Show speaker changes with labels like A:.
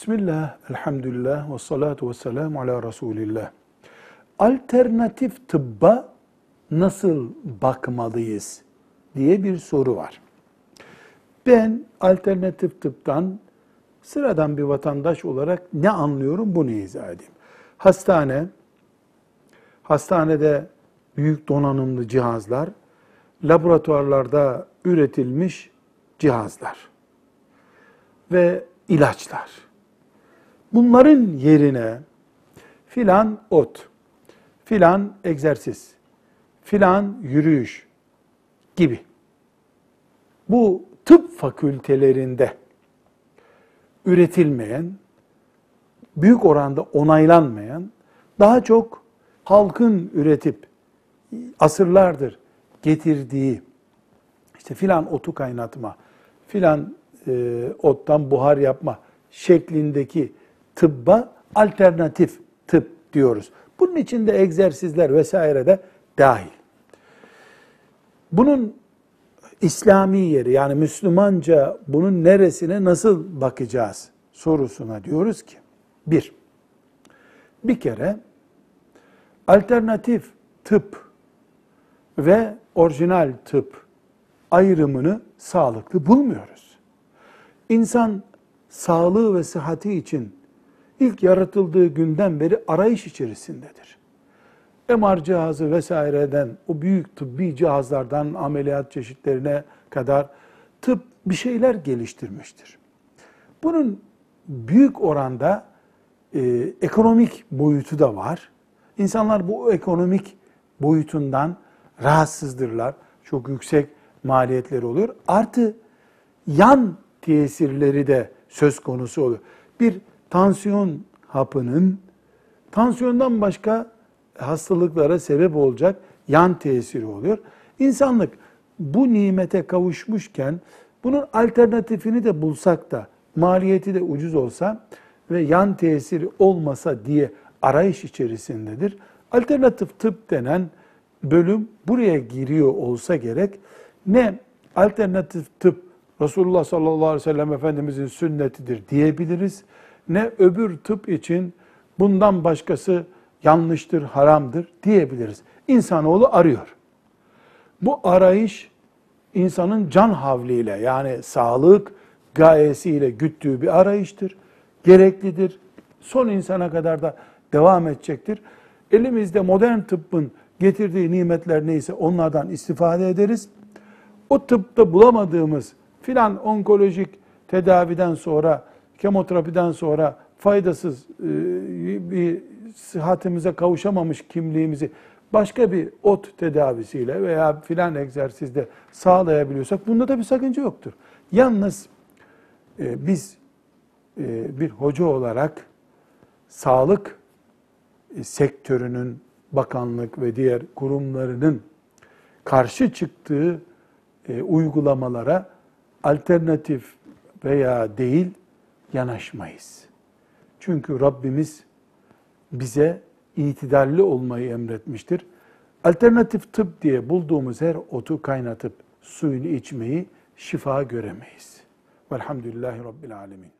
A: Bismillah, elhamdülillah ve salatu ve selamu ala Resulillah. Alternatif tıbba nasıl bakmalıyız diye bir soru var. Ben alternatif tıptan sıradan bir vatandaş olarak ne anlıyorum bunu izah edeyim. Hastane, hastanede büyük donanımlı cihazlar, laboratuvarlarda üretilmiş cihazlar ve ilaçlar. Bunların yerine filan ot, filan egzersiz, filan yürüyüş gibi. Bu tıp fakültelerinde üretilmeyen, büyük oranda onaylanmayan, daha çok halkın üretip asırlardır getirdiği işte filan otu kaynatma, filan e, ottan buhar yapma şeklindeki tıbba alternatif tıp diyoruz. Bunun içinde egzersizler vesaire de dahil. Bunun İslami yeri yani Müslümanca bunun neresine nasıl bakacağız sorusuna diyoruz ki bir, bir kere alternatif tıp ve orijinal tıp ayrımını sağlıklı bulmuyoruz. İnsan sağlığı ve sıhhati için ilk yaratıldığı günden beri arayış içerisindedir. MR cihazı vesaireden, o büyük tıbbi cihazlardan ameliyat çeşitlerine kadar tıp bir şeyler geliştirmiştir. Bunun büyük oranda e, ekonomik boyutu da var. İnsanlar bu ekonomik boyutundan rahatsızdırlar. Çok yüksek maliyetleri oluyor. Artı yan tesirleri de söz konusu oluyor. Bir tansiyon hapının tansiyondan başka hastalıklara sebep olacak yan tesiri oluyor. İnsanlık bu nimete kavuşmuşken bunun alternatifini de bulsak da maliyeti de ucuz olsa ve yan tesiri olmasa diye arayış içerisindedir. Alternatif tıp denen bölüm buraya giriyor olsa gerek. Ne alternatif tıp Resulullah sallallahu aleyhi ve sellem Efendimizin sünnetidir diyebiliriz. Ne öbür tıp için bundan başkası yanlıştır, haramdır diyebiliriz. İnsanoğlu arıyor. Bu arayış insanın can havliyle yani sağlık gayesiyle güttüğü bir arayıştır. Gereklidir. Son insana kadar da devam edecektir. Elimizde modern tıbbın getirdiği nimetler neyse onlardan istifade ederiz. O tıpta bulamadığımız filan onkolojik tedaviden sonra, kemoterapiden sonra faydasız e, bir sıhhatimize kavuşamamış kimliğimizi başka bir ot tedavisiyle veya filan egzersizde sağlayabiliyorsak bunda da bir sakınca yoktur. Yalnız e, biz e, bir hoca olarak sağlık sektörünün bakanlık ve diğer kurumlarının karşı çıktığı uygulamalara alternatif veya değil yanaşmayız. Çünkü Rabbimiz bize itidalli olmayı emretmiştir. Alternatif tıp diye bulduğumuz her otu kaynatıp suyunu içmeyi şifa göremeyiz. Velhamdülillahi Rabbil Alemin.